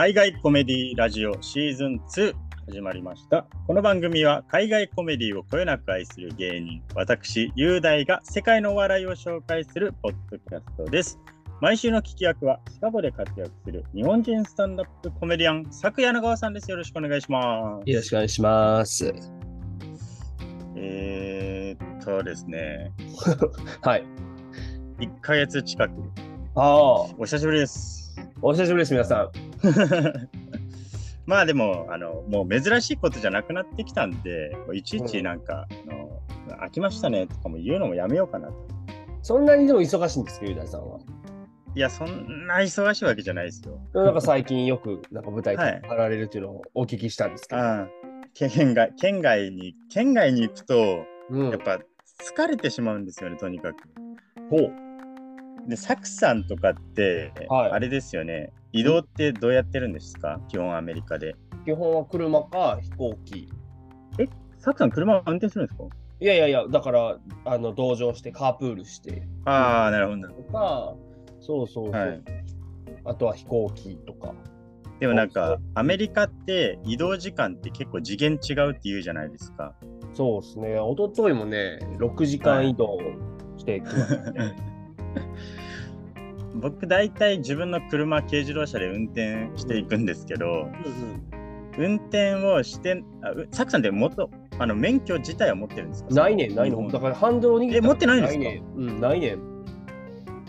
海外コメディラジオシーズン2始まりました。この番組は海外コメディをこよなく愛する芸人、私、雄大が世界のお笑いを紹介するポッドキャストです。毎週の聞き役はシカゴで活躍する日本人スタンダップコメディアン、作柳川さんです。よろしくお願いします。よろしくお願いします。えー、っとですね、はい。1ヶ月近く、ああ、お久しぶりです。お久しぶりです、皆さん。まあでもあの、もう珍しいことじゃなくなってきたんで、いちいちなんか、あの飽きましたねとかも言うのもやめようかなと。そんなにでも忙しいんですか、ゆうだいさんは？いや、そんな忙しいわけじゃないですよ。なんか最近よくなんか舞台はいに張られるっていうのをお聞きしたんですけど。ああ県外県外に、県外に行くと、うんやっぱ疲れてしまうんですよね、とにかく。ほう。で、サクさんとかって、はいあれですよね、移動ってどうやってるんですか？基本アメリカで。基本は車か飛行機。サクさん、車運転するんですか？いやいやいや、だから、あの、同乗してカープールしてああ、なるほどとか、そうそうそう。はいあとは飛行機とか。ど。でもなんそかう、アメリカって移動時間って結構次元違うって言うじゃないですか。そうですね。一昨日もね、6時間移動してきましたね。僕大体自分の車軽自動車で運転していくんですけど、うんうん運転をしてあうサクさんってもっとあの免許自体は持ってるんですか？ないねん、ないの。だからハンドル握っえ持ってないんですか？ねん。うん、ないねん。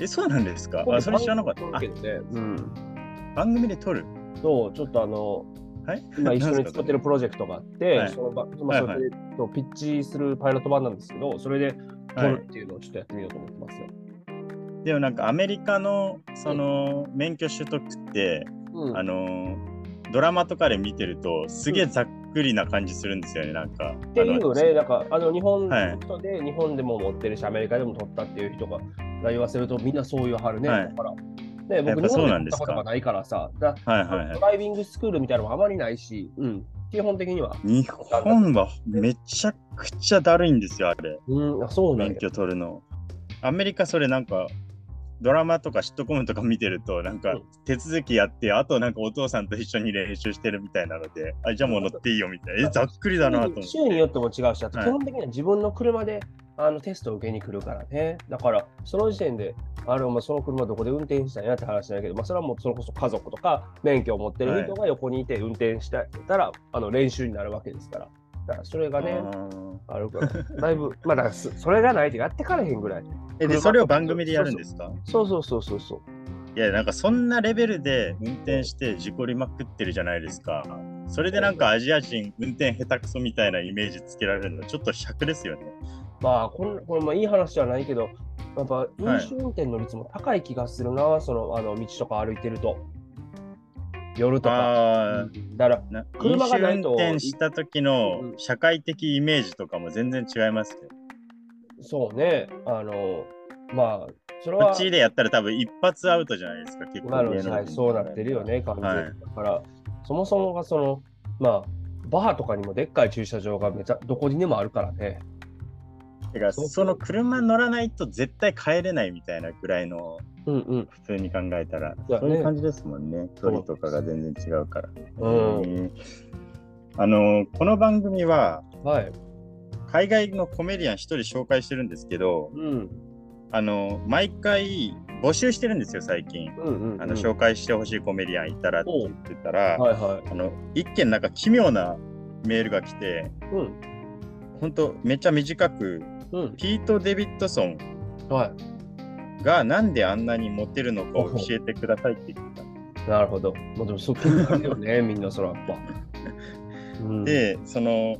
えそうなんですか？あそれ知らなかったね。うん。番組で撮る？そう、ちょっとあの、はい？今一緒になんですか？作ってるプロジェクトがあって、はいその場まあ、そはいはいれで、とピッチするパイロット版なんですけど、それで撮はいるっていうのをちょっとやってみようと思ってますよ。でもなんかアメリカのその免許取得って、うんあのドラマとかで見てるとすげえざっくりな感じするんですよねなんか。っていうのね、なんかあの日本はいの人で日本でも持ってるし、アメリカでも取ったっていう人が言わせるとみんなそういうはるね。はいだから、ね、やっぱ僕、日そうなんですか本で取ったことがないからさ、だはいはいはいド。ライビングスクールみたいなのもあまりないし、うん、基本的には。日本はめちゃくちゃだるいんですよあれうん、あそうなんや。免許取るの。アメリカそれなんかドラマとかシットコムとか見てるとなんかうん手続きやってあとなんかお父さんと一緒に練習してるみたいなのであじゃあもう乗っていいよみたいなえざっくりだなと思って。州によっても違うし、あとはい基本的には自分の車で、あのテストを受けに来るからね。だから、その時点で、あれ、お前その車どこで運転したんやって話なんやけど、まあ、それはもうそれこそ家族とか免許を持ってる人が横にいて運転してたら、あの練習になるわけですから。それがね、あるから、だいぶ、まあだそそれがないとやってからへんぐらい。えでそれを番組でやるんですか？そうそうそうそうそう。いやなんかそんなレベルで運転して事故りまくってるじゃないですか。それでなんかアジア人運転下手くそみたいなイメージつけられるのちょっと尺ですよね。まあ、これこれもいい話じゃないけど、やっぱ飲酒運転の率も高い気がするな、そのあの道とか歩いてると。夜とか。だから、車がないと転した時のうん社会的イメージとかも全然違いますね。そうね、あの、まあ、それは、こっちでやったら多分一発アウトじゃないですか、結構今の芸能人時代そうなってるよね、完全に。はいだから、そもそもがその、まあ、バーとかにもでっかい駐車場がめちゃどこにでもあるからね。てかそうその車乗らないと絶対帰れないみたいなぐらいのうんうん。普通に考えたら、そういう感じですもんね。距離とかが全然違うから。うんへーあのこの番組ははい。海外のコメディアン一人紹介してるんですけど、うん。あの毎回募集してるんですよ、最近。うんうん、うん。あの紹介してほしいコメディアンいたらって言ってたら、はいはい。あの一件なんか奇妙なメールが来て、うん。本当めっちゃ短く、うん。ピート・デビッドソンはい。がなんであんなにモテるのかを教えてくださいって言ってた。なるほど。まあ、でもそう気になるよね、みんなそれはやっぱ。うん、で、その、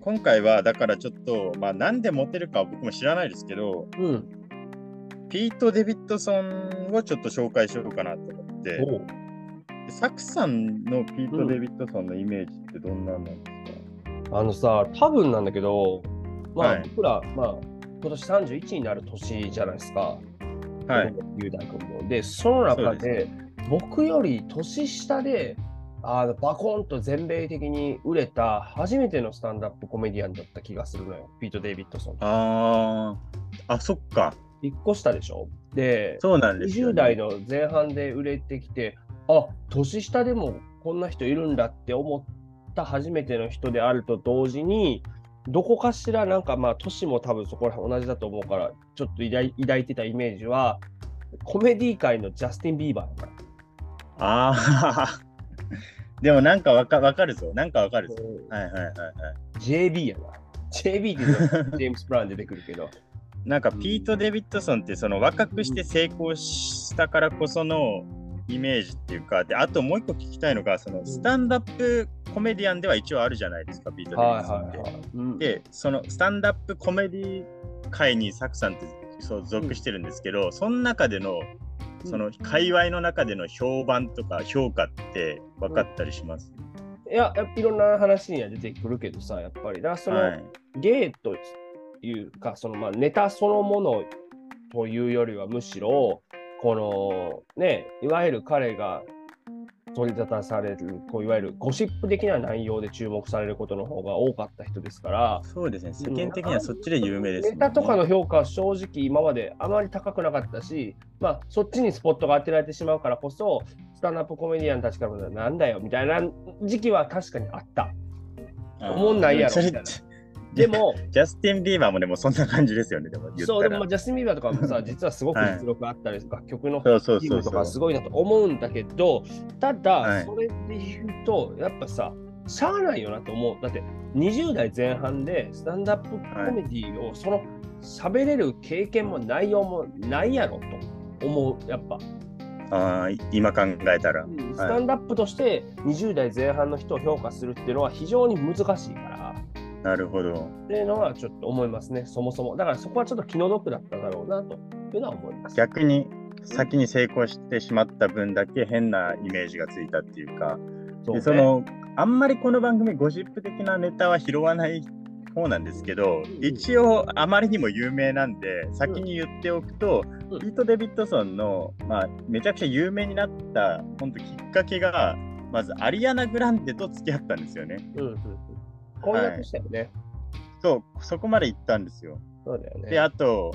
今回はだからちょっと、まあなんでモテるかは僕も知らないですけど、うん。ピート・デビッドソンをちょっと紹介しようかなと思って、サクさんのピート・デビッドソンのイメージってどんなんなんですか、あのさ、多分なんだけど、まあ、はい僕ら、まあ、今年31になる年じゃないですか。はい。雄大君も。で、その中で、僕より年下で、あのバコンと全米的に売れた初めてのスタンダップコメディアンだった気がするのよ、ピート・デイビッドソン。あー、あ、そっか。1個下でしょで、そうなんですよ、20代の前半で売れてきて、あ年下でもこんな人いるんだって思った初めての人であると同時に、どこかしらなんかまあ年も多分そこら辺同じだと思うから、ちょっと抱い抱いてたイメージは、コメディ界のジャスティン・ビーバーやな。ああ。でもなんかわかわかるぞ。なんかわかるぞ。はいはいはいはい。JB やな。JB って ジェームス・ブラウン出てくるけど。なんかピート・デビッドソンってその若くして成功したからこそのイメージっていうか、であともう一個聞きたいのが、そのスタンダップコメディアンでは一応あるじゃないですか、ピート・デビッドソンって。い。うんで、そのスタンダップコメディ界にサクさんってそう属してるんですけど、その中でのその界隈の中での評判とか評価って分かったりします、いや、やっぱいろんな話には出てくるけどさ、やっぱり。だからその、はい。ゲイというか、そのまあネタそのものというよりはむしろ、このね、いわゆる彼が取り沙汰される、こういわゆるゴシップ的な内容で注目されることの方が多かった人ですから、そうですね、世間的にはそっちで有名です、ネタとかの評価は正直今まであまり高くなかったし、まあ、そっちにスポットが当てられてしまうからこそ、スタンダップコメディアンたちからもなんだよみたいな時期は確かにあった。あーおもんないやろみたいなでも、ジャスティン・ビーバーもでもそんな感じですよね、でもそう、ら。でもまあジャスティン・ビーバーとかもさ、実はすごく実力あったり、楽曲のそうそうチームと。かすごいなと思うんだけど、ただ、はいそれで言うと、やっぱさ、しゃあないよなと思う。だって、20代前半でスタンダップコメディを、その喋れる経験も内容もないやろと思う、やっぱ。あー今考えたら。スタンダップとして20代前半の人を評価するっていうのは非常に難しいから。なるほど。っていうのはちょっと思いますね、そもそも。だからそこはちょっと気の毒だっただろうなというのは思います。逆に先に成功してしまった分だけ変なイメージがついたっていうか、そうねでそのあんまりこの番組ゴシップ的なネタは拾わない方なんですけど、一応あまりにも有名なんで先に言っておくと、うんピート・デビッドソンの、まあ、めちゃくちゃ有名になった本当きっかけがまずアリアナ・グランデと付き合ったんですよね。うんうんうん。婚約したよね。そうそこまで行ったんですよ。そうだよね。であと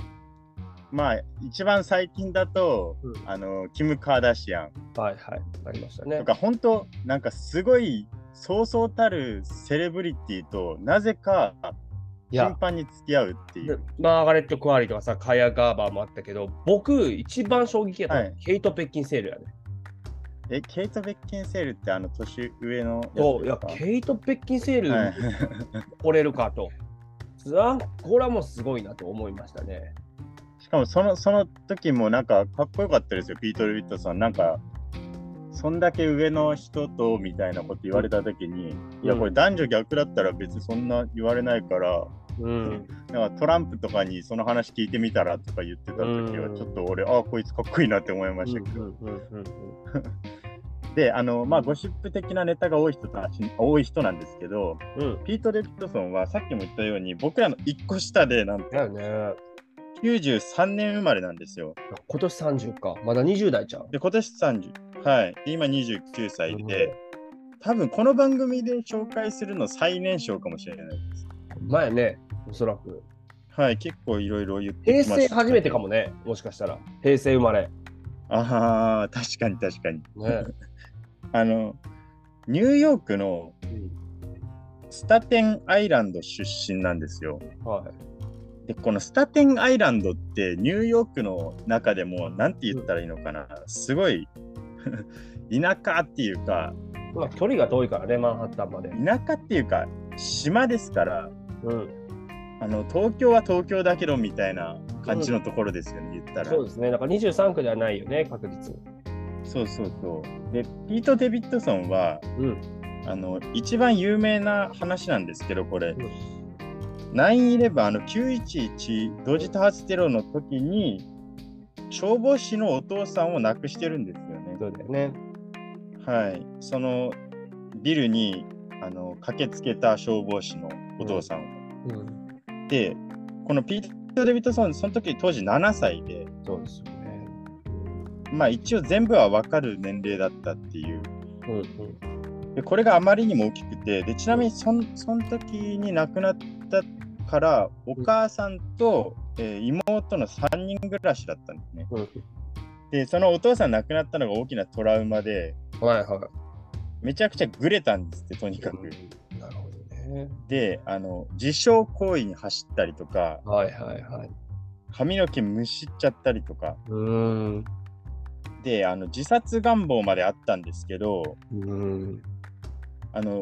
まあ一番最近だと、うんあのキム・カーダシアンはいはい。ありましたねと。か本当なんかすごいそうそうたるセレブリティとなぜか頻、繁に付き合うっていでう。マーガレット・クワリとかさ、カヤ・ガーバーもあったけど、僕、一番衝撃やったのははいケイト・ペッキンセールやね。え、ケイト・ベッキンセールってあの年上のやつそう、いや、ケイト・ペッキンセールは来れるかと。あこれはもうすごいなと思いましたね。しかもそのその時もなんかかっこよかったですよ、ピート・ルビットさん。なんか、そんだけ上の人とみたいなこと言われた時に、いや、これ男女逆だったら別にそんな言われないから、うん。なんかトランプとかにその話聞いてみたらとか言ってた時は、うんちょっと俺、あこいつかっこいいなって思いましたけど。うんうんうんうん で、あの、まあ、ゴシップ的なネタが多い人たち、多い人なんですけど、うん。ピート・デビッドソンはさっきも言ったように、僕らの1個下で、なんとだよね。93年生まれなんですよ。今年30か。まだ20代ちゃう？で、今年30。はい。で今29歳で、多分この番組で紹介するの最年少かもしれないです。前ね、おそらく。はい。結構いろいろ言って平。成初めてかもね、もしかしたら。平成生まれ。ああ、確かに確かに。ね。あの、ニューヨークのスタテンアイランド出身なんですよ。はい。で、このスタテンアイランドってニューヨークの中でも、なんて言ったらいいのかな、すごい 田舎っていうか、まあ、距離が遠いからね、マンハッタンまで。田舎っていうか、島ですから、うん。あの東京は東京だけどみたいな感じのところですよね、言ったら。そうですね。だから23区ではないよね、確実に。そうそうそう。で、ピート・デビッドソンは、うん。あの一番有名な話なんですけど、これ、うん9-11、あの911同時多発テロの時に、消防士のお父さんを亡くしてるんですよね。そうだよね。はい。そのビルにあの駆けつけた消防士のお父さんを。うん。で、このピート・デビッドソン、その時当時7歳で、そうですよね。まあ一応全部は分かる年齢だったっていう。うんうん。でこれがあまりにも大きくて、でちなみにそんその時に亡くなったから、お母さんと、えー妹の3人暮らしだったんですね。うんで、そのお父さん亡くなったのが大きなトラウマで、はいはめちゃくちゃグレたんですって、とにかく。い。なるほどね。で、あの、自傷行為に走ったりとか、はいはいはい。髪の毛むしっちゃったりとか、うーん。で、あの、自殺願望まであったんですけど、うーん。あの、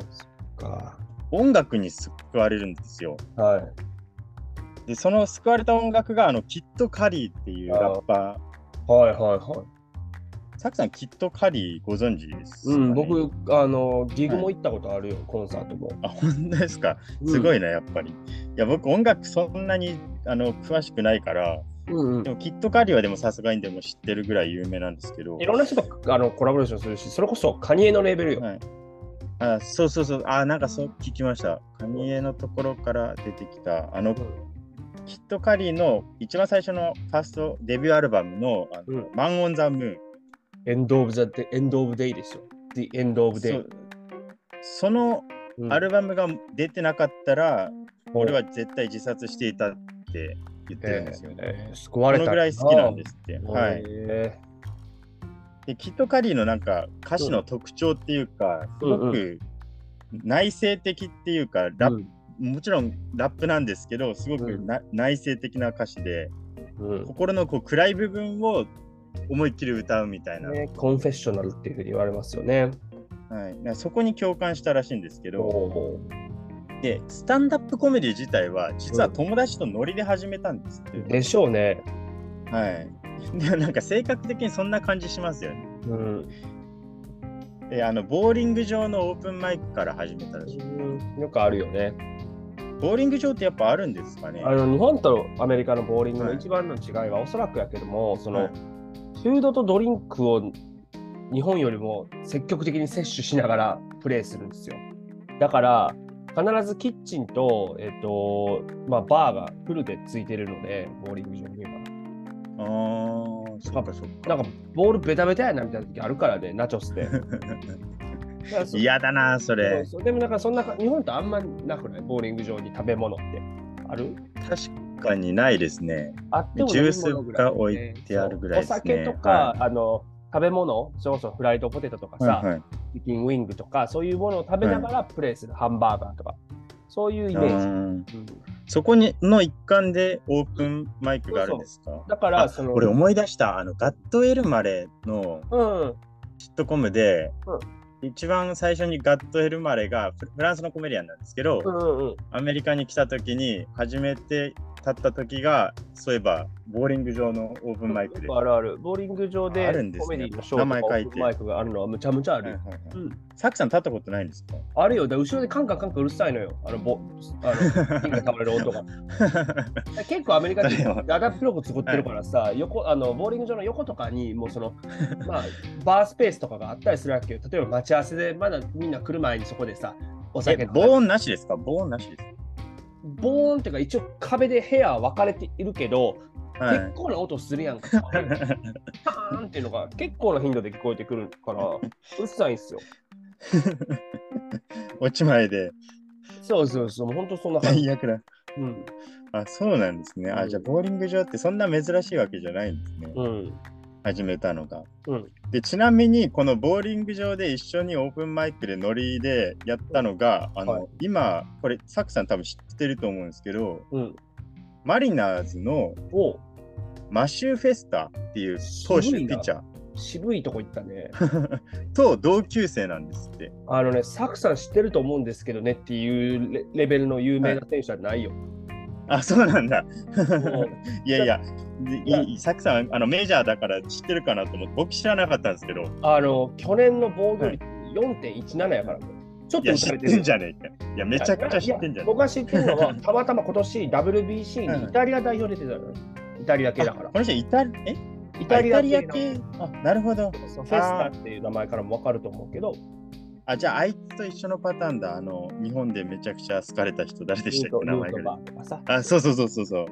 か。音楽に救われるんですよ。はい。で、その救われた音楽が、あの、キット・カリーっていうラッパー。はいはいはい。サクさん、キット・カリーご存知ですか、ね、うん、僕、あの、ギグも行ったことあるよ、コンサートも。あ、本当ですか？すごい。いな、やっぱり。いや、僕、音楽そんなにあの詳しくないから、うんうんで。も、キット・カリーはでもさすがにでも知ってるぐらい有名なんですけどい。ろんな人とあのコラボレーションするし、それこそカニエのレベルよ。はいあそうそうそう、あ、なんかそう聞きました。カニエのところから出てきた、あの、キット・カリーの一番最初のファーストデビューアルバムの、あのうんマン・オン・ザ・ムーン。エンド・オブ・ザ・エンド・オブ・デイですよ。The End of そ Day う。そのうんアルバムが出てなかったら、ほう俺は絶対自殺していたって言ってるんですよね。えー救われたこのぐらい好きなんですって。は。はいい。えで、キット・カリーのなんか歌詞の特徴っていうか、すごうんく内省的っていうか、ラッーもちろんラップなんですけど、すごくうんな、内省的な歌詞で、うん心のこう暗い部分を思いっきり歌うみたいな。ね、コンフェッショナルっていうふうに言われますよね。はい、そこに共感したらしいんですけど、おで、スタンダップコメディ自体は、実は友達とノリで始めたんですって。でしょうね。はい。でもなんか性格的にそんな感じしますよね。うん。で、あの、ボーリング場のオープンマイクから始めたらしい。よくあるよね。ボーリング場ってやっぱあるんですかね？あの日本とアメリカのボーリングのはい一番の違いは、おそらくやけども、その、はいフードとドリンクを日本よりも積極的に摂取しながらプレイするんですよ。だから、必ずキッチンと、えっと、まあ、バーがフルでついてるので、ボーリング場には。あー、そっかそっか。なんか、ボールベタベタやなみたいな時あるからね、ナチョスで。嫌だな、それ。そうそうでもなんかそんなか、日本とあんまなくない？ボーリング場に食べ物って。ある？確かにないですね。あってもジュースが置いてあるぐらいですね。お酒とか、あの食べ物、それこそフライドポテトとかさ、はいはい。チキンウィングとか、そういうものを食べながらプレイする、ハンバーガーとか、そういうイメージ。うんうんそこにの一環でオープンマイクがあるんですか？だから、あその、俺思い出した。あのガットエルマレのうん、シットコムで、う一番最初にガットエルマレがフフランスのコメディアンなんですけど、うん、うん。アメリカに来た時に初めて立った時がそういえばボーリング場のオープンマイクで。あるある。ボーリング場であるんですねコメディのショー名前書いてオープンマイクがあるのはむちゃむちゃあるサクさん立ったことないんですか？あるよ。で後ろでカンカンカンカンうるさいのよ。あの、ぼあの金が倒れる音が。結構アメリカってそれはだだっ広く作ってるからさ、横あのボーリング場の横とかにもうその、まあ、バースペースとかがあったりするわけよ。例えば待ち合わせでまだみんな来る前にそこでさ、おえ、酒防音なしですか？防音なしですボーンっていうか一応壁で部屋分かれているけど、かはい結構な音するやんか。パーンっていうのが結構な頻度で聞こえてくるから、うるさいんすよ。落ち前でそうそうそう、もう本当そんな感じ。最悪だ。うん。あ、そうなんですね。あ、うんじゃあボーリング場ってそんな珍しいわけじゃないんですね。うん。始めたのが。うん。で、ちなみにこのボーリング場で一緒にオープンマイクでノリでやったのが、あの、はい今、これ、サクさん多分知ってると思うんですけど、うん。マリナーズのおマシュー・フェスタっていう投手、ピッチャ渋いとこ行ったね。ー と同級生なんですって。あのね、サクさん知ってると思うんですけどねっていうレレベルの有名な選手はないよ。あ、そうなんだ。いやいや、でいいサクさん、あのメジャーだから知ってるかなと思って、僕知らなかったんですけど、あの、去年の防御率4.17やから、ちょっいや、知ってんじゃねえか。いや、めちゃくちゃ知ってんじゃねいや僕が知ってるのは、たまたま今年 WBC にイタリア代表出てたのよ。イタリア。系だからあこ。の人イタリ、え？イイタリア系あ、なるほど。フェスタっていう名前からも分かると思うけど、あ、じゃあ、あいつと一緒のパターンだ。あの、日本でめちゃくちゃ好かれた人、誰でしたっけ、名前が。あ、そうそうそうそうそう。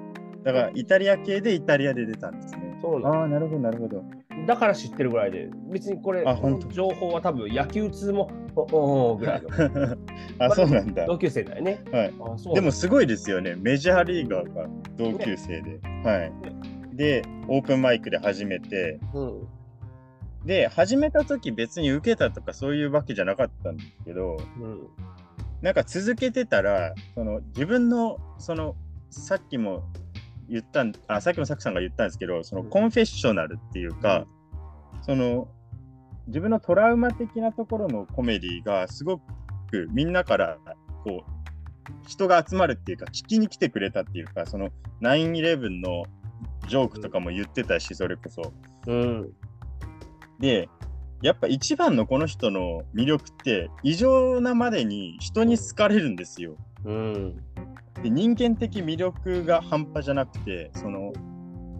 だから、イタリア系でイタリアで出たんですね。そうなのああ、なるほど、なるほど。だから知ってるぐらいで、別にこれ、あ本当情報は多分野球通も、おおおぐらいの あ、そうなんだ。同級生だよね。はい。あそうでも、すごいですよね。メジャーリーガーが同級生で。はい。で、オープンマイクで始めて、うん。で、始めた時別に受けたとかそういうわけじゃなかったんですけど、うん。なんか続けてたら、その自分の、その、さっきも言ったん、あ、さっきもサクさんが言ったんですけど、そのうんコンフェッショナルっていうか、その、自分のトラウマ的なところのコメディがすごくみんなから、こう、人が集まるっていうか、聞きに来てくれたっていうか、その9-11のジョークとかも言ってたし、それこそ。うん。で、やっぱ一番のこの人の魅力って、異常なまでに人に好かれるんですよ。うん。で人間的魅力が半端じゃなくて、その、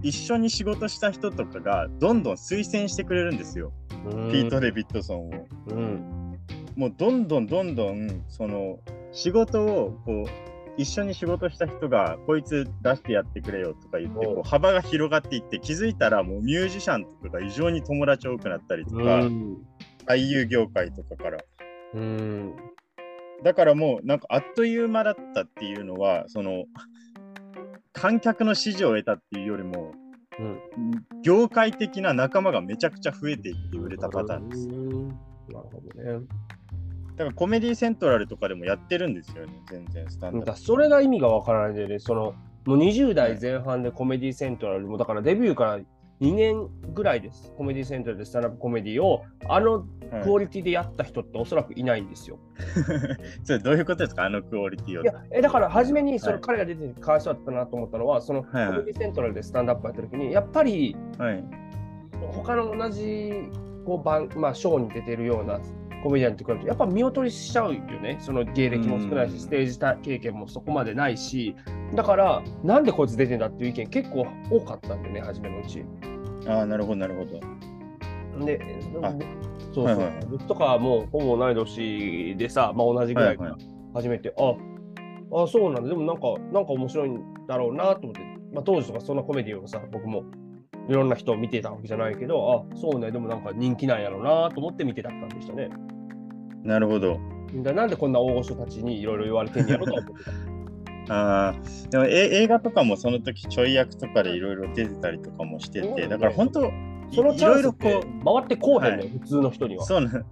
一緒に仕事した人とかがどんどん推薦してくれるんですよ、うん。ピート・デビッドソンを。うん。もうどんどんどんどん、その、仕事をこう、一緒に仕事した人が、こいつ出してやってくれよとか言って、こう幅が広がっていって、気づいたらもうミュージシャンとかが異常に友達多くなったりとか、うん。俳優業界とかから。うん。だからもうなんかあっという間だったっていうのは、その、観客の支持を得たっていうよりも、うん。業界的な仲間がめちゃくちゃ増えていって売れたパターンです。うんなるほどね。だからコメディセントラルとかでもやってるんですよね、全然スタンダそれが意味がわからないんでね、そのもう20代前半でコメディセントラルも、だからデビューから2年ぐらいです、コメディセントラルでスタンダップコメディを、あのはい。クオリティでやった人っておそらくいないんですよ。それどういうことですか？あのクオリティを。い。や、えだから初めにそはいの彼が出ててかわいそうだったなと思ったのは、そのコメディセントラルでスタンダップやった時に、やっぱりはい。他の同じこう番、まあ、ショーに出てるようなコメディアンと比べて、やっぱ見劣りしちゃうよね。その芸歴も少ないうんし、ステージた経験もそこまでないし、だから、なんでこいつ出てんだっていう意見結構多かったんでね、初めのうち。ああ、なるほど、なるほど。で、あそうそう、はいはいはい僕とかはもうほぼ同い年でさ、まあ、同じぐらいからはい初めて、ああ、そうなんだ、でもなんか、なんか面白いんだろうなと思って、まあ、当時とかそんなコメディをさ、僕もいろんな人を見てたわけじゃないけど、あそうね、でもなんか人気なんやろうなと思って見てた感じでしたね。なるほど。だなんでこんな大御所たちにいろいろ言われてんやろとは思ってた。ああ、でもえ映画とかもその時ちょい役とかでいろいろ出てたりとかもしてて、だから本当、いそのいチャンスって回ってこうへんねん、は普通の人にう、は。そうなん、だか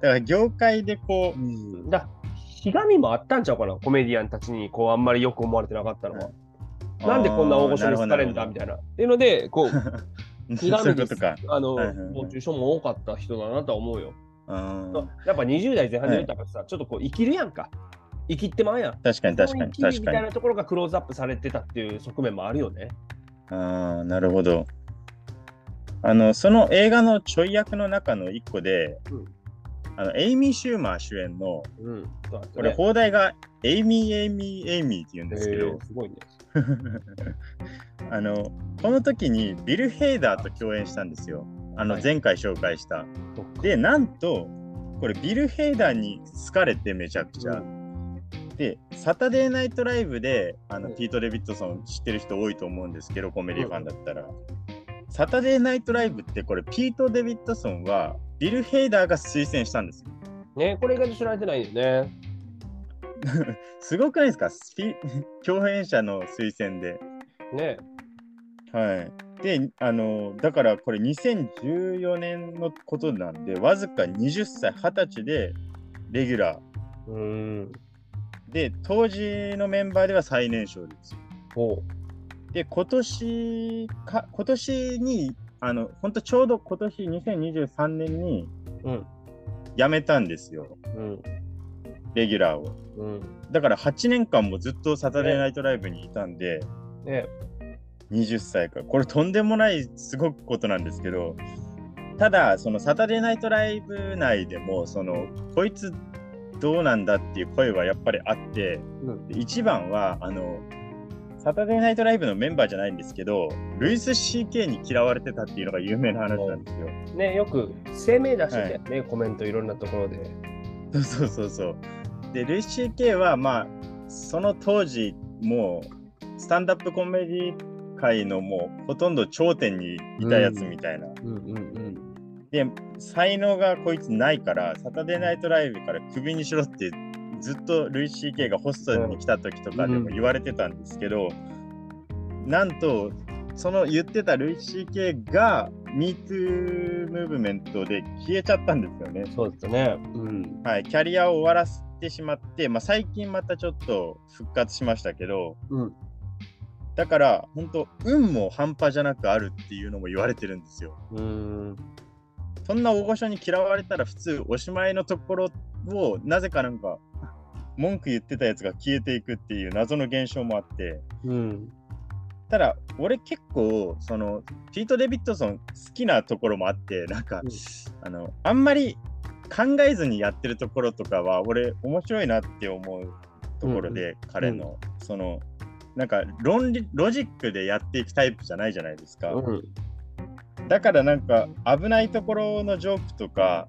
ら業界でこう、うんだひがみもあったんちゃうかな、コメディアンたちにこうあんまりよく思われてなかったのは。なんでこんな大御所に好かれるんだみたいな。っていうので、こう、なひがみとか。あの、はいはいも多かった人だなとは思うよ。あやっぱ20代前半で言ったからさ、ちょっとこう生きるやんか。生きってまうやん。ー確かに確かに確かに。みたいなところがクローズアップされてたっていう側面もあるよね。ああ、なるほど。あの、その映画のちょい役の中の一個で、うんあの、エイミー・シューマー主演の、うん。ねこれ、邦題がエイミー・エイミー・エイミーって言うんですけどすごいね。あの、この時にビル・ヘイダーと共演したんですよ。あのはい前回紹介した。そっかで、なんと、これビル・ヘイダーに好かれてめちゃくちゃ。うで、サタデーナイトライブであの、うんピート・デビッドソン知ってる人多いと思うんですけど、コメディファンだったら。サタデーナイトライブってこれ、ピート・デビッドソンはビル・ヘイダーが推薦したんですよ。ね、これ意外と知られてないよね。すごくないですか？ピ 共演者の推薦で。ね。はい。で、あの、だからこれ2014年のことなんで、わずか20歳、20歳でレギュラうーん。ー。で、当時のメンバーでは最年少です。ほで、今年か、今年に、あの、本当ちょうど今年2023年にう。うん。辞めたんですよ、うん。レギュラーを。うん。だから8年間もずっとサタデーナイトライブにいたんで、ね。20歳か。これとんでもないすごくことなんですけど、ただ、そのサタデーナイトライブ内でも、その、こいつどうなんだっていう声はやっぱりあって、うん。番は、あの、サタデーナイトライブのメンバーじゃないんですけど、ルイス CK に嫌われてたっていうのが有名な話なんですよ。ね、よく声明出してたよね、コメントいろんなところで。そうそうそうそう。で、ルイス CK は、まあ、その当時、もう、スタンダップコメディ界のもう、ほとんど頂点にいたやつみたいな。うんうんうん。で、才能がこいつないから、サタデーナイトライブからクビにしろって、ずっとルイス CK がホストに来た時とかでも言われてたんですけど、なんと、その言ってたルイ・シー・ケイが MeToo ムーブメントで消えちゃったんですよね。そうですね。うん。はい、キャリアを終わらせてしまって、まあ、最近またちょっと復活しましたけど、うん。だから本当、運も半端じゃなくあるっていうのも言われてるんですよ。うん。そんな大御所に嫌われたら普通おしまいのところをなぜかなんか文句言ってたやつが消えていくっていう謎の現象もあってうん。ただ俺結構そのピート・デビッドソン好きなところもあってなんか、うんあのあんまり考えずにやってるところとかは俺面白いなって思うところで、彼の、そのなんか論理ロジックでやっていくタイプじゃないじゃないですか。うん。だからなんか危ないところのジョークとか、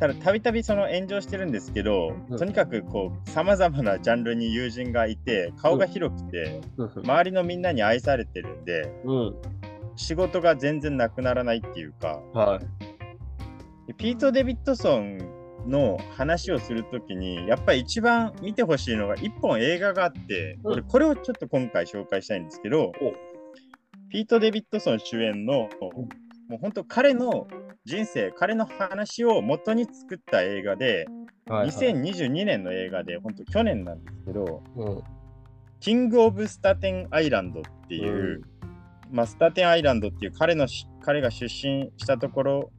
ただたびたびその炎上してるんですけど、うんとにかくこうさまざまなジャンルに友人がいて、顔が広くて、周りのみんなに愛されてるんで、うん。仕事が全然なくならないっていうか、はい。でピート・デビッドソンの話をするときに、やっぱり一番見てほしいのが一本映画があって、うん俺これをちょっと今回紹介したいんですけど、ピート・デビッドソン主演の、もう本当彼の人生、彼の話を元に作った映画で、はい。2022年の映画で、本当去年なんですけど、うん。キング・オブ・スタテン・アイランドっていう、まあ、スタテン・アイランドっていう彼のし彼が出身したところ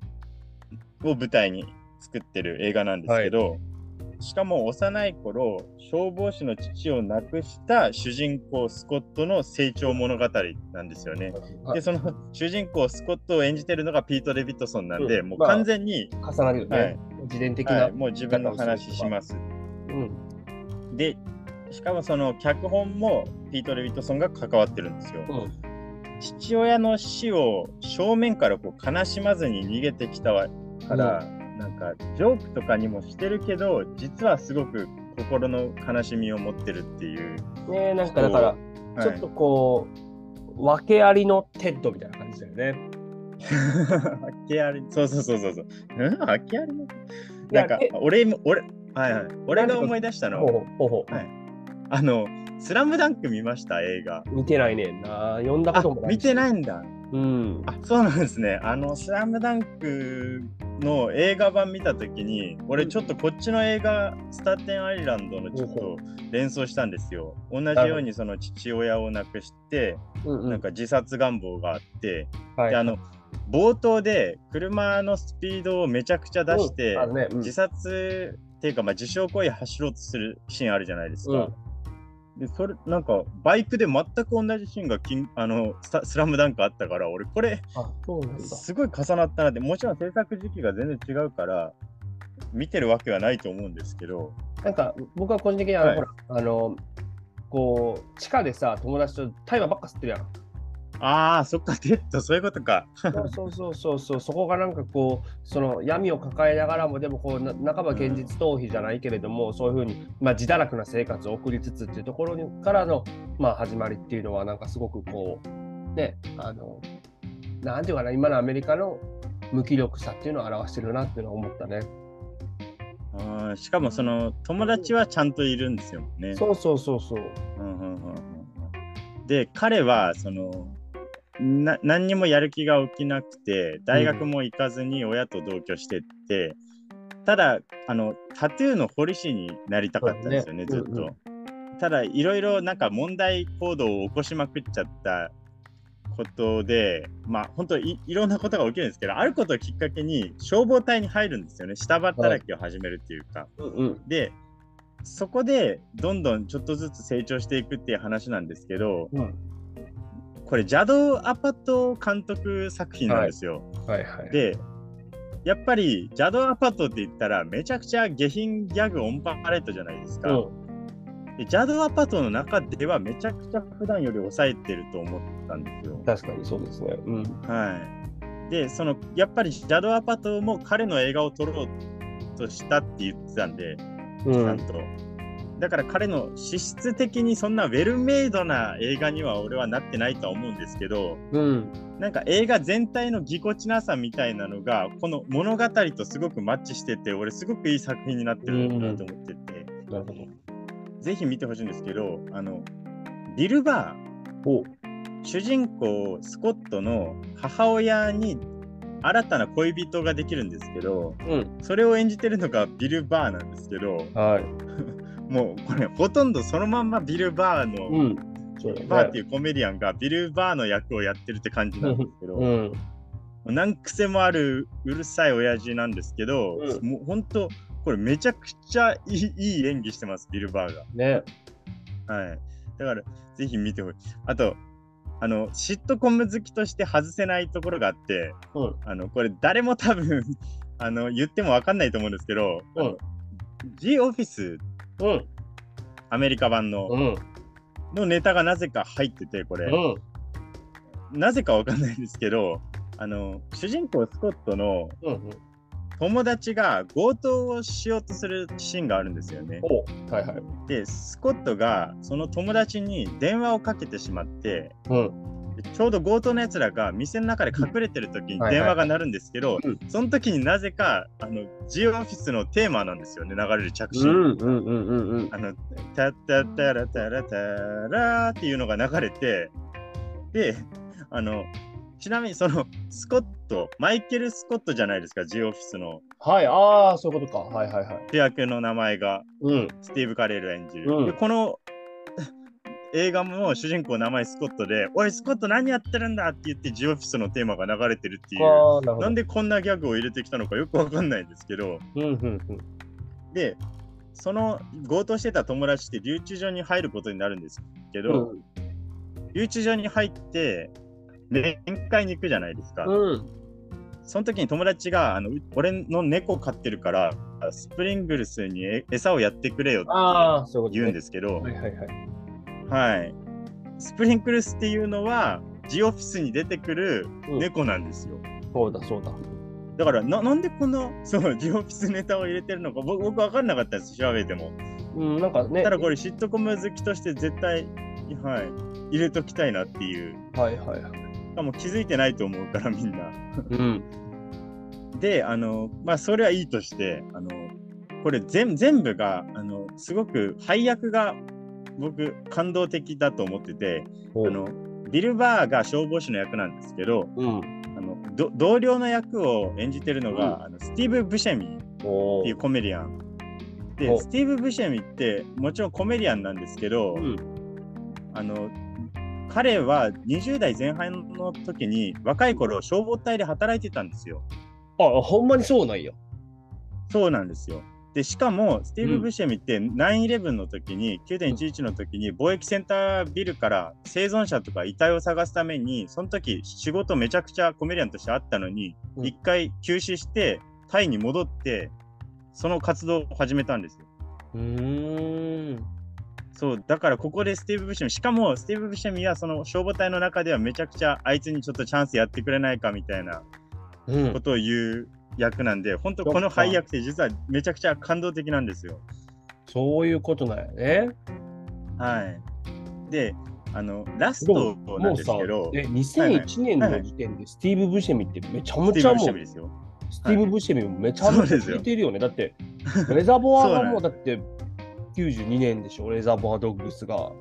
を舞台に作ってる映画なんですけど、しかも幼い頃消防士の父を亡くした主人公スコットの成長物語なんですよね。でその主人公スコットを演じてるのがピート・デビッドソンなんで、もううんまあ完全に、重なるよね。はい自伝的な。はい、もう自分の話します。うん。でしかもその脚本もピート・デビッドソンが関わってるんですよ。うん。父親の死を正面からこう悲しまずに逃げてきたから、なんかジョークとかにもしてるけど実はすごく心の悲しみを持ってるっていう、ねえ、なんかだから、はい。ちょっとこう、訳ありのテッドみたいな感じだよね。あけありそうそうそうそうそう。うん？あけありの？なんかえ俺も俺はいはい。俺が思い出したのほうほはい。あの「スラムダンク見ました？映画。う見てないねんな。読んだこあともない。見てい。ないんだうん。あそうなんですね。あの、スラムダンクの映画版見たときに、俺ちょっとこっちの映画、スタテンアイランドのちょっと連想したんですよ。同じようにその父親を亡くして、なんか自殺願望があって、はいで、あの、冒頭で車のスピードをめちゃくちゃ出して、自殺っていうか、まあ、自傷行為走ろうとするシーンあるじゃないですか。で、それ、なんか、バイクで全く同じシーンがキンあのスラムダンクあったから、俺、これ、あ、そうなんだ。すごい重なったなって、もちろん制作時期が全然違うから、見てるわけはないと思うんですけど、なんか僕は個人的にあの、はいほらあのこう地下でさ友達と大麻ばっか吸ってるやん。ああ、そっか、テッド、そういうことか。そうそうそうそうそこがなんかこうその闇を抱えながらもでもこうな半ば現実逃避じゃないけれども、そういうふうにまあ自堕落な生活を送りつつっていうところにからのまあ始まりっていうのはなんかすごくこうねあのなんていうかな今のアメリカの無気力さっていうのを表してるなっていうのは思ったね。しかも、その、友達はちゃんといるんですよね。そうそうそうそう。うんうんうんうんで、彼は、その、な何にもやる気が起きなくて、大学も行かずに親と同居してって、ただあの、タトゥーの彫り師になりたかったんですよね、ずっと。そうねうん。うただ、いろいろなんか問題行動を起こしまくっちゃったことで、まあ、本当い、いろんなことが起きるんですけど、あることをきっかけに消防隊に入るんですよね、下働きを始めるっていうか。うんうん。で、そこでどんどんちょっとずつ成長していくっていう話なんですけど、うんこれ、邪道アパト監督作品なんですよ。はいはい。で、やっぱり邪道アパトって言ったら、めちゃくちゃ下品ギャグオンパレートじゃないですか。うんで邪道アパトの中ではめちゃくちゃ普段より抑えてると思ったんですよ。確かにそうですね。うん。はい。で、そのやっぱり邪道アパトも彼の映画を撮ろうとしたって言ってたんで、うちゃんと。だから彼の資質的にそんなウェルメイドな映画には俺はなってないとは思うんですけど、うん。なんか映画全体のぎこちなさみたいなのがこの物語とすごくマッチしてて俺すごくいい作品になってるなと思ってて、なるほど。ぜひ見てほしいんですけどあのビル・バおー主人公スコットの母親に新たな恋人ができるんですけどうん。それを演じてるのがビル・バーなんですけどはい。もうこれほとんどそのまんまビル・バーの、うん。ねバーっていうコメディアンがビル・バーの役をやってるって感じなんですけど、うん。何癖もあるうるさい親父なんですけど、うんもう本当これめちゃくちゃいいいい演技してますビル・バーね。が。はい。だからぜひ見てほしい。あとあのシットコム好きとして外せないところがあって、うんあのこれ誰も多分あの言っても分かんないと思うんですけど、うん G オフィスうん。アメリカ版の、うん。のネタがなぜか入っててこれ、うん。なぜか分かんないんですけどあの主人公スコットのうん。友達が強盗をしようとするシーンがあるんですよね。おはいはい。でスコットがその友達に電話をかけてしまってうん。でちょうど強盗のやつらが店の中で隠れてる時にはいはい電話が鳴るんですけど、うんその時になぜかあのジオオフィスのテーマなんですよね流れる着信。あのタッタッタラタラタラっていうのが流れてであのちなみにそのスコットマイケル・スコットじゃないですかジオオフィスのはい、ああ、そういうことか。はいはいはい。主役の名前がうん。スティーブ・カレール演じる。うんでこの映画も主人公名前スコットで「おいスコット何やってるんだ!」って言ってジオオフィスのテーマが流れてるっていうなんでこんなギャグを入れてきたのかよくわかんないんですけどでその強盗してた友達って留置場に入ることになるんですけうど、ん。留置場に入って面会に行くじゃないですか、うん。その時に友達があのう俺の猫飼ってるからスプリングルスにえ餌をやってくれよって。言うんですけど、はいはいはい。はい。スプリンクルスっていうのは、ジオフィスに出てくるうん猫なんですよ。そうだそうだ。だからな、なんでこの、そう、ジオフィスネタを入れてるのか、僕、僕分かんなかったです、調べても。うん、なんかね。ただこれ、シットコム好きとして絶対、はい、入れときたいなっていう。はいはいはい。しかも気づいてないと思うから、みんな。うん。で、あの、まあ、それはいいとして、あの、これ全全部が、あの、すごく配役が僕、感動的だと思ってて、あの、ビル・バーが消防士の役なんですけど、うん。あのど同僚の役を演じてるのが、うんあのスティーブ・ブシェミおっていうコメディアン。でおスティーブ・ブシェミってもちろんコメディアンなんですけど、うん。あの彼は20代前半の時に若い頃消防隊で働いてたんですよ。あ、ほんまにそうなんや。そうなんですよ。でしかもスティーブ・うんブシェミって9-11の時に9.11の時に貿易センタービルから生存者とか遺体を探すためにその時仕事めちゃくちゃコメディアンとしてあったのにうん一回休止してタイに戻ってその活動を始めたんですよ。うーん。そうだからここでスティーブ・ブシェミしかもスティーブ・ブシェミはその消防隊の中ではめちゃくちゃあいつにちょっとチャンスやってくれないかみたいなうんこ。とを言う役なんで本当この配役って実はめちゃくちゃ感動的なんですよ。そういうことなんやね。はい。で、あの、ラスでトも、なんですけど、、え、2001年の時点でスティーブ・ブシェミってめちゃめちゃもうですよ。スティーブ・ブシェミもめちゃめちゃ聞いてるよね。だって、レザボアがもうだって92年でしょ、レザボア・ドッグスが。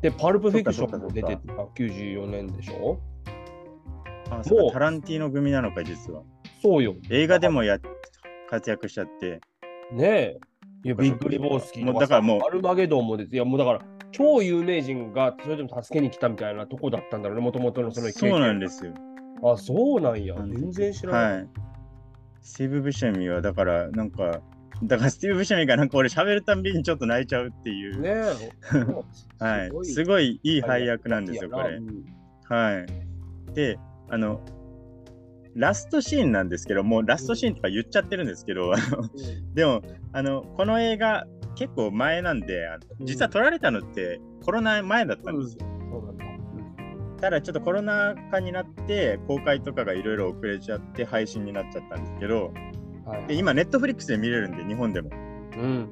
で、パルプ・フィクションも出てた94年でしょあ、そうもうかタランティーノ組なのか、実は。そうよ。映画でもや活躍しちゃって。ねえ。いや、ビッグ・リボースキーもうだからもうアルマゲドンもです。いや、もうだから、超有名人がそれでも助けに来たみたいなとこだったんだろうね、もともとのそのそうなんですよ。あ、そうなんや。うん全然知らない。はい。スティーブ・ブシェミは、だから、なんか、だからスティーブ・ブシェミがなんか俺喋るたんびにちょっと泣いちゃうっていう。ねえ。はい。すごいいい配役なんですよ、これう。んはい。で、あの、ラストシーンなんですけど、もうラストシーンとか言っちゃってるんですけど、あのでもあのこの映画結構前なんであのうん。実は撮られたのってコロナ前だったんですよ。た。だちょっとコロナ禍になって公開とかがいろいろ遅れちゃって配信になっちゃったんですけどはいで今ネットフリックスで見れるんで日本でも。うん。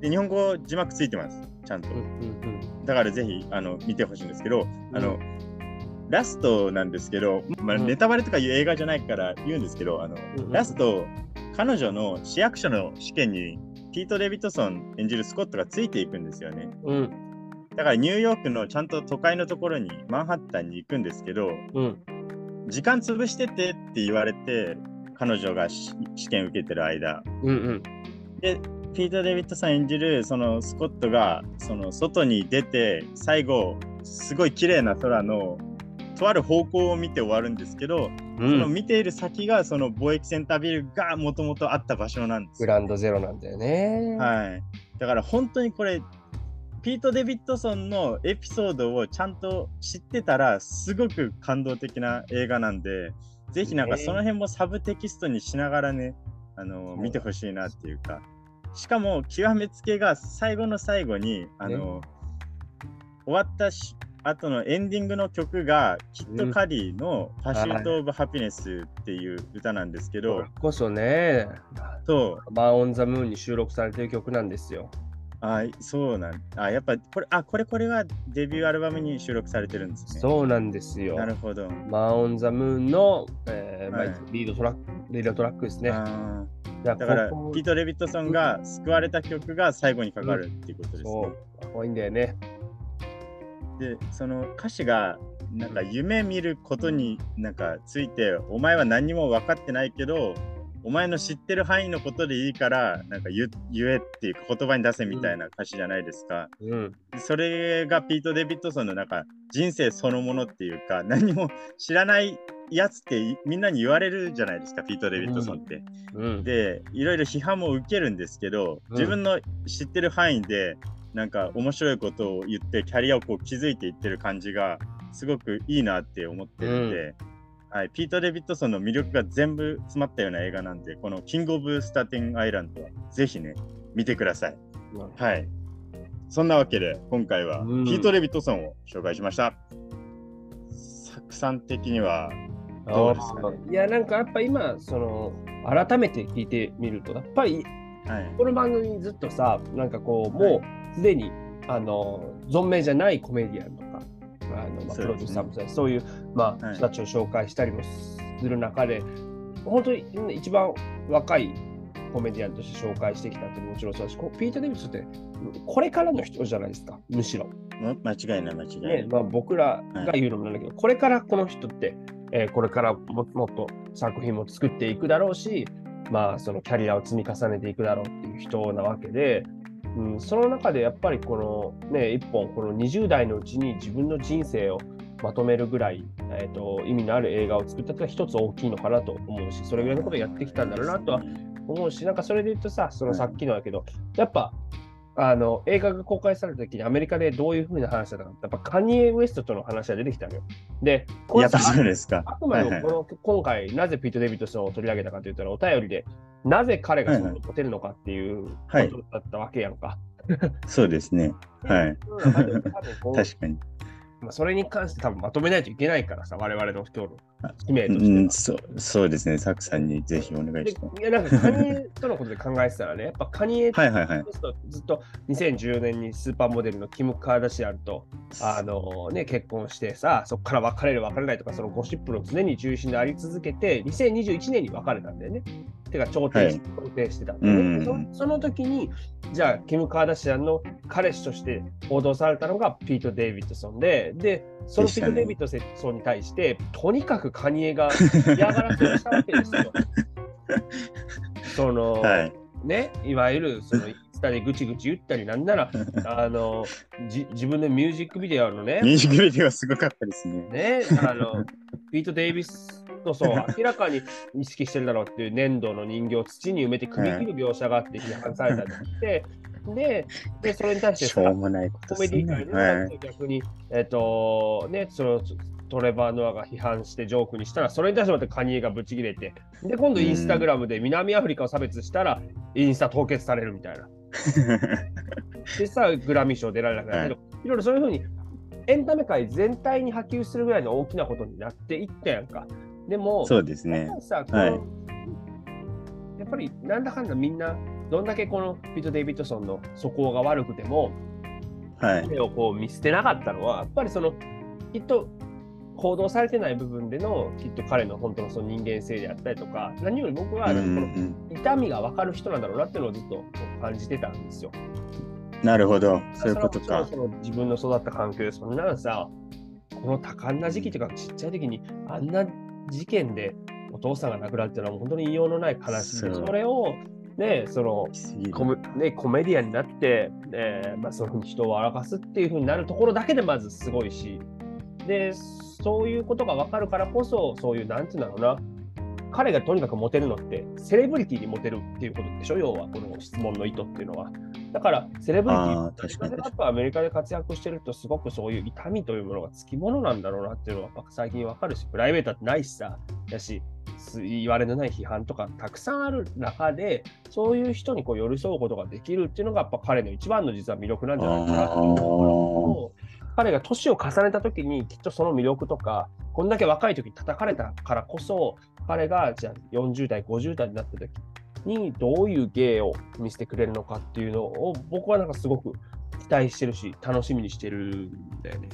で日本語字幕ついてますちゃんと。うんうんだからぜひあの見てほしいんですけどうん。ラストなんですけど、まあ、うんネタバレとかいう映画じゃないから言うんですけど、あのうんうんラスト、彼女の市役所の試験にピート・デビッドソン演じるスコットがついていくんですよね。うん。だからニューヨークのちゃんと都会のところにマンハッタンに行くんですけど、うん。時間潰しててって言われて、彼女がし試験受けてる間。うんうん。で、ピーター・デビッドさん演じるそのスコットがその外に出て、最後、すごい綺麗な空のとある方向を見て終わるんですけど、うそのん、見ている先がその貿易センタービルがもともとあった場所なんですよ。グランドゼロなんだよね。はい。だから本当にこれ、ピート・デビッドソンのエピソードをちゃんと知ってたら、すごく感動的な映画なんで、ぜひなんかねその辺もサブテキストにしながらね、あのうん見てほしいなっていうか、しかも極めつけが最後の最後に、あの終わったし後のエンディングの曲が、キット・カリーの「パシュート・オブ・ハピネス」っていう歌なんですけそどれ、こそね、そう、マン・オン・ザ・ムーンに収録されてる曲なんですよ。あそうなんあやっぱこれあこれこれはデビューアルバムに収録されてるんですね。そうなんですよな。るほど。マン・オン・ザ・ムーンの、えーまあはいリードトラックリードトラックですね。あだからピート・レビットソンが救われた曲が最後にかかるっていうことですそね。う、多いんだよね。でその歌詞がなんか夢見ることになんかついてお前は何にも分かってないけどお前の知ってる範囲のことでいいからなんか言言えっていうか言葉に出せみたいな歌詞じゃないですか。うん。それがピート・デビッドソンのなんか人生そのものっていうか何も知らないやつってみんなに言われるじゃないですかピート・デビッドソンって。うん。でいろいろ批判も受けるんですけどうん自分の知ってる範囲でなんか面白いことを言ってキャリアをこう築いていってる感じがすごくいいなって思ってるんで、はい、ピート・デビッドソンの魅力が全部詰まったような映画なんでこの「キング・オブ・スターティン・アイランド」はぜひね見てください。はい。そんなわけで、今回はうんピート・レビットソンを紹介しました。サクさん的には、どうですかね？いや、なんかやっぱ今、その、改めて聞いてみると、やっぱりはい。この番組ずっとさ、なんかこう、もうすでに、あの、存命じゃないコメディアンとか、あのまあ、プロデューサーもそうそういう、まあ、はい人たちを紹介したりもする中で、本当に一番若いコメディアンとして紹介してきたってももちろんそうだし、ピーター・デビッドソンって、これからの人じゃないですか、むしろ。ま間違いない、間違いない。ねまあ、僕らが言うのもなんだけど、これからこの人って、えーこれからももっと作品も作っていくだろうし、まあ、そのキャリアを積み重ねていくだろうっていう人なわけで、うん、その中でやっぱりこのね、一本、この20代のうちに自分の人生をまとめるぐらい、えー、と意味のある映画を作ったってのは一つ大きいのかなと思うし、それぐらいのことをやってきたんだろうなとは思うし、なんかそれで言うとさ、そのさっきのだけど、やっぱあの映画が公開された時にアメリカでどういうふうな話だったかやっぱカニエ・ウエストとの話が出てきたのよ。で、これさやっぱそうですか。あくまではいはいもこの、今回、なぜピート・デビッドソンを取り上げたかというと、お便りで、なぜ彼がそんなにモテるのかっていうこはいとだったわけやんか。そうですね。はい。その中で多分こう 確かに。まあ、それに関して多分まとめないといけないからさ、我々の今日の使命うとしてはん、そうそうですね。サクさんにぜひお願いでします。いやなんかカニエとのことで考えてたらね、やっぱカニエはいはいはい。ずっと2010年にスーパーモデルのキム・カーダシアンとあの、ね、結婚してさ、そこから別れる別れないとか、そのゴシップの常に中心であり続けて、2021年に別れたんだよね。てか、調停し,、調停してたね、うんそ。その時に、じゃあ、キム・カーダシアンの彼氏として報道されたのがピート・デイビッドソンで、で、そのピート・デイビッドソンに対して、とにかくカニエが嫌がらせをしたわけですよ。その、はい。ね、いわゆるそのインスタでぐちぐち言ったりなんなら、あのじ自分のミュージックビデオのね、ミュージックビデオはすごかったですね。ねあの ピート・デイビスとそう明らかに意識してるだろうっていう粘土の人形を土に埋めて組み切る描写があって批判されたりして、でで、それに対してさしょうもないことコメディ界で逆に、えっ、と、ね、そのトレバー・ノアが批判してジョークにしたら、それに対してまたカニエがブチ切れて、で、今度インスタグラムで南アフリカを差別したら、インスタ凍結されるみたいな。でさ、グラミー賞出られなくなるけど、いろいろそういうふうに、エンタメ界全体に波及するぐらいの大きなことになっていったやんか。でも、そうですねやっぱ。りさ、はいやっぱりなんだかんだみんな、どんだけこのピート・デイビッドソンの素行が悪くても、はい。彼をこう見捨てなかったのは、やっぱりその、きっと報道されてない部分での、きっと彼の本当のその人間性であったりとか、何より僕は、このん痛みが分かる人なんだろうなっていうのをずっと感じてたんですよ。なるほど、そういうことか。その自分の育った環境で、そんなのさ、この多感な時期というか、ちっちゃい時にあんな事件でお父さんが亡くなるっていうのは本当に言いようのない悲しみで、それを、ね、そのコメね、コメディアンになって、えーまあ、そういうふうに人を笑かすっていうふうになるところだけでまずすごいし、で、そういうことが分かるからこそ、そういう、なんていうんだろうな、彼がとにかくモテるのって、セレブリティにモテるっていうことでしょ、要は、この質問の意図っていうのは。だから、セレブリティあー確かにやっぱアメリカで活躍してると、すごくそういう痛みというものがつきものなんだろうなっていうのは、最近わかるし、プライベートってないしさ、やし、す言われのない批判とかたくさんある中で、そういう人にこう寄り添うことができるっていうのが、やっぱ彼の一番の実は魅力なんじゃないかなと思う。彼が年を重ねた時にきっとその魅力とかこんだけ若い時に叩かれたからこそ彼がじゃあ40代50代になった時にどういう芸を見せてくれるのかっていうのを僕はなんかすごく期待してるし楽しみにしてるんだよね。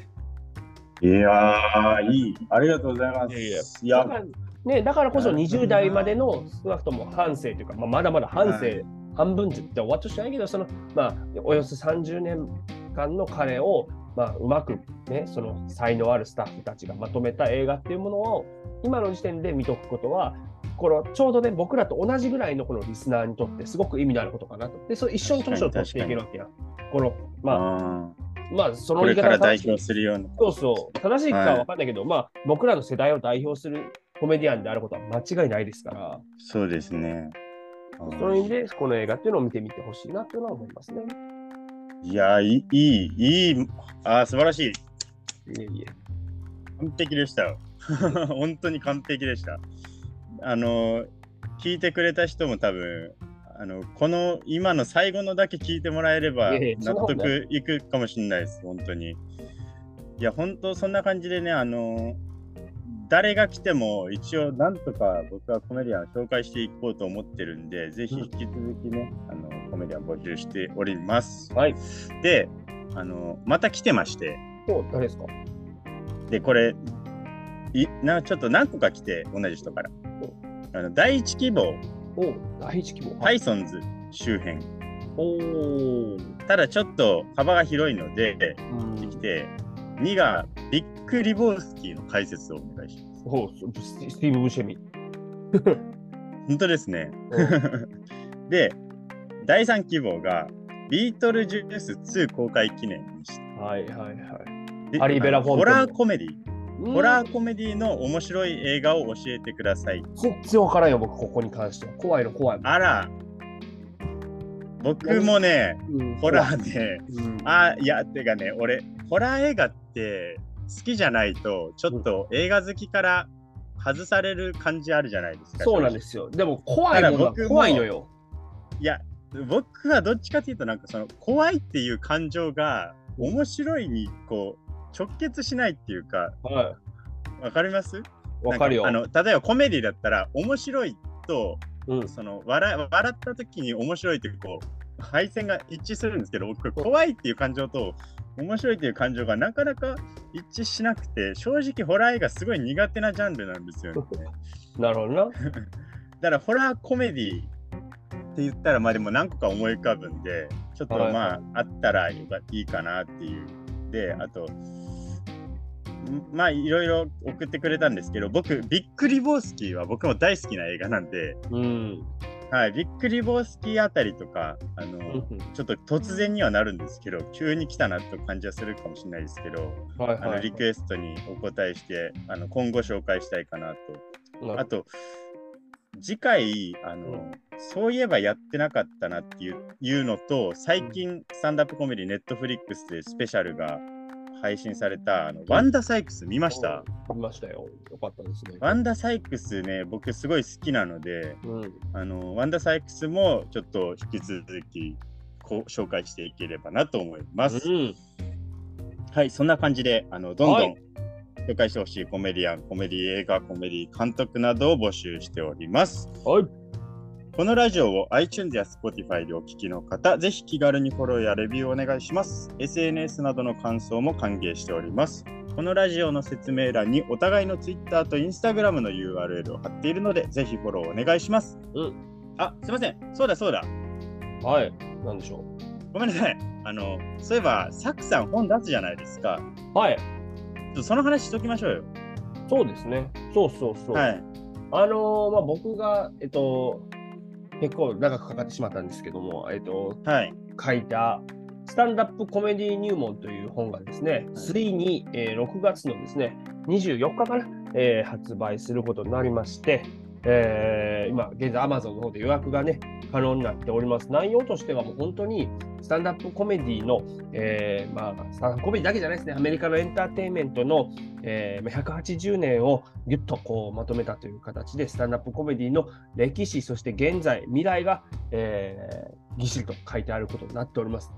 いやー、いい。ありがとうございます。いやいやだからね、だからこそなるほどな20代までの少なくとも半生というか、まあ、まだまだ半生、半分って言って終わっとしないけどその、まあ、およそ30年間の彼を、まあ、うまく、ね、その才能あるスタッフたちがまとめた映画っていうものを今の時点で見とくことはこのちょうどね僕らと同じぐらいのこのリスナーにとってすごく意味のあることかなと。でそれ一緒に年を取っていけるわけや。このまああまあその言い方がから代表するような。そうそう、正しいかは分かんないけど、まあ、僕らの世代を代表するコメディアンであることは間違いないですから、そうですね。その意味で、この映画っていうのを見てみてほしいなというのは思いますね。いやー、いい、いい、いい。あー素晴らしい。いえいえ。完璧でしたよ。本当に完璧でした。あの、聞いてくれた人も多分、あのこの今の最後のだけ聞いてもらえれば納得いくかもしれないです、本当に。いや、本当そんな感じでね、あの、誰が来ても一応なんとか僕はコメディアン紹介していこうと思ってるんで、ぜひ引き続きね、あのコメディアン募集しております。はい。で、あのまた来てまして、お誰ですか？で、これ、いなちょっと何個か来て、同じ人から。あの第一希望、お第一希望。パイソンズ周辺。おお。ただちょっと幅が広いので、うん来て、2がビッグ・リボースキーの解説をお願いします。おステスティーブ・ブシェミ。本当ですね。で、第3希望が、ビートルジュース2公開記念にして、はいはいはい。でアリベラフォンテンホラーコメディ、うんホラーコメディの面白い映画を教えてください。全然わからんよ、僕、ここに関しては。怖いの怖いの。あら、僕もね、うんホラーで、うんあ、いや、てかね、俺、ホラー映画って好きじゃないと、ちょっと映画好きから外される感じあるじゃないですか。そうなんですよ。でも、怖いの怖いのよ。いや、僕はどっちかというと、なんかその怖いっていう感情が面白いにこう直結しないっていうか、はわかります？い。わかるよ。あの例えばコメディだったら、面白いと、うんその笑笑った時に面白いっていうこう配線が一致するんですけど、僕、怖いっていう感情と面白いっていう感情がなかなか一致しなくて、正直ホラー映画すごい苦手なジャンルなんですよね。なるほどな。だからホラーコメディって言ったらまあでも何個か思い浮かぶんでちょっとはいまああったらいいかなっていうであとんまあいろいろ送ってくれたんですけど僕ビッグリボースキーは僕も大好きな映画なんで、うん。はい、ビッグリボースキーあたりとかあのうんちょっと突然にはなるんですけど急に来たなと感じはするかもしれないですけどはいはい。あのリクエストにお答えしてあの今後紹介したいかなとなあと、次回あの、そういえばやってなかったなっていういうのと、最近、スタンダップコメディ、ネットフリックスでスペシャルが配信された、あのワンダ・サイクス見ました？見ましたよ。よかったですね。ワンダ・サイクスね、僕すごい好きなので、うん。あのワンダ・サイクスもちょっと引き続きこう紹介していければなと思います。うん。はい、そんな感じで、あのどんどんはい紹介してほしいコメディアン、コメディ映画、コメディ監督などを募集しております。はい。このラジオを iTunes や Spotify でお聞きの方、ぜひ気軽にフォローやレビューをお願いします。SNS などの感想も歓迎しております。このラジオの説明欄にお互いの Twitter と Instagram の URL を貼っているので、ぜひフォローお願いします。うん。あ、すいません。そうだそうだ。はい。なんでしょごめんなさい。あの、そういえば、サクさん本出すじゃないですか。はい。その話しときましょうよ。そうですね。そうそうそう。はい。あのーまあ、僕が、えっと、結構長くかかってしまったんですけども、えっと、はい。書いた、スタンダップコメディ入門という本がですね、3に、えー6月のですね、24日かな、えー発売することになりまして、えー今、現在 Amazon の方で予約がね、可能になっております。内容としてはもう本当にスタンダップコメディの、えーまあ、スタンダップコメディだけじゃないですね、アメリカのエンターテインメントの、えーまあ180年をぎゅっとこうまとめたという形で、スタンダップコメディの歴史、そして現在、未来が、えーぎっしりと書いてあることになっております。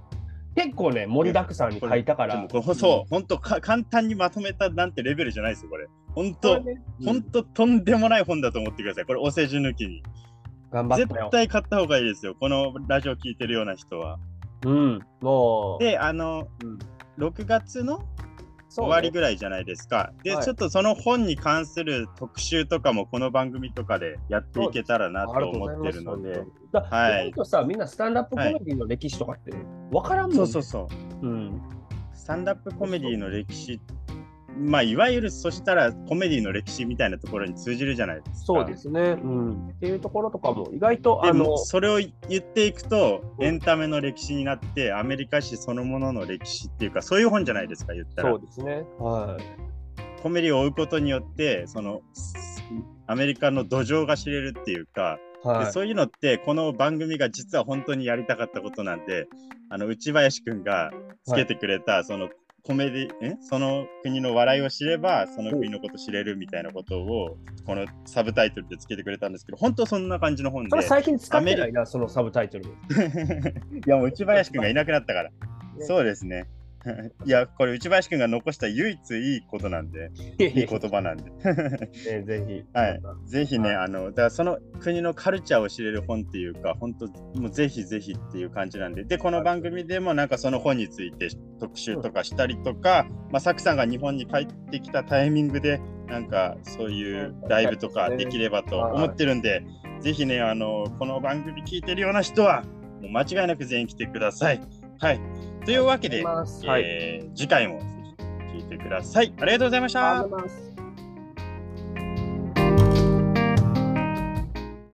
結構ね、盛りだくさんに書いたから。でもこれそう、本当か簡単にまとめたなんてレベルじゃないですよ、これ。本当、ね本当とんでもない本だと思ってください。これ、お世辞抜きに。絶頑張ったよ。対買った方がいいですよ、このラジオ聞いてるような人は。うん、もう、で、あの、うん6月の終わりぐらいじゃないですか。で、はいちょっとその本に関する特集とかもこの番組とかでやっていけたらなと思ってるので。だはいとさ、みんなスタンダップコメディの歴史とかって分からんもん、ねそうそうそう。うん。スタンダップコメディの歴史、まあ、いわゆるそしたらコメディの歴史みたいなところに通じるじゃないですか。そうですね。うん。っていうところとかも意外と、あのでも、それを言っていくとエンタメの歴史になってアメリカ史そのものの歴史っていうかそういう本じゃないですか言ったらそうですね。はい。コメディを追うことによってそのアメリカの土壌が知れるっていうか、はい。でそういうのってこの番組が実は本当にやりたかったことなんであの内林くんがつけてくれた、そのコメディえ？その国の笑いを知ればその国のこと知れるみたいなことをこのサブタイトルでつけてくれたんですけど本当そんな感じの本で最近使ってないな、そのサブタイトル。いやもう内林くんがいなくなったから。そうですね いやこれ内林くんが残した唯一いいことなんでいい言葉なんで。ね、ぜひ。はい。ま ぜひね、はい。あの、だからその国のカルチャーを知れる本っていうか、本当、もうぜひぜひっていう感じなんで、で、この番組でもなんかその本について特集とかしたりとか、まあ、サクさんが日本に帰ってきたタイミングで、なんかそういうライブとかできればと思ってるんで、ぜひね、あの、この番組聞いてるような人は、もう間違いなく全員来てください。はい。というわけで、はい。えー次回もぜひ聞いてください。ありがとうございました。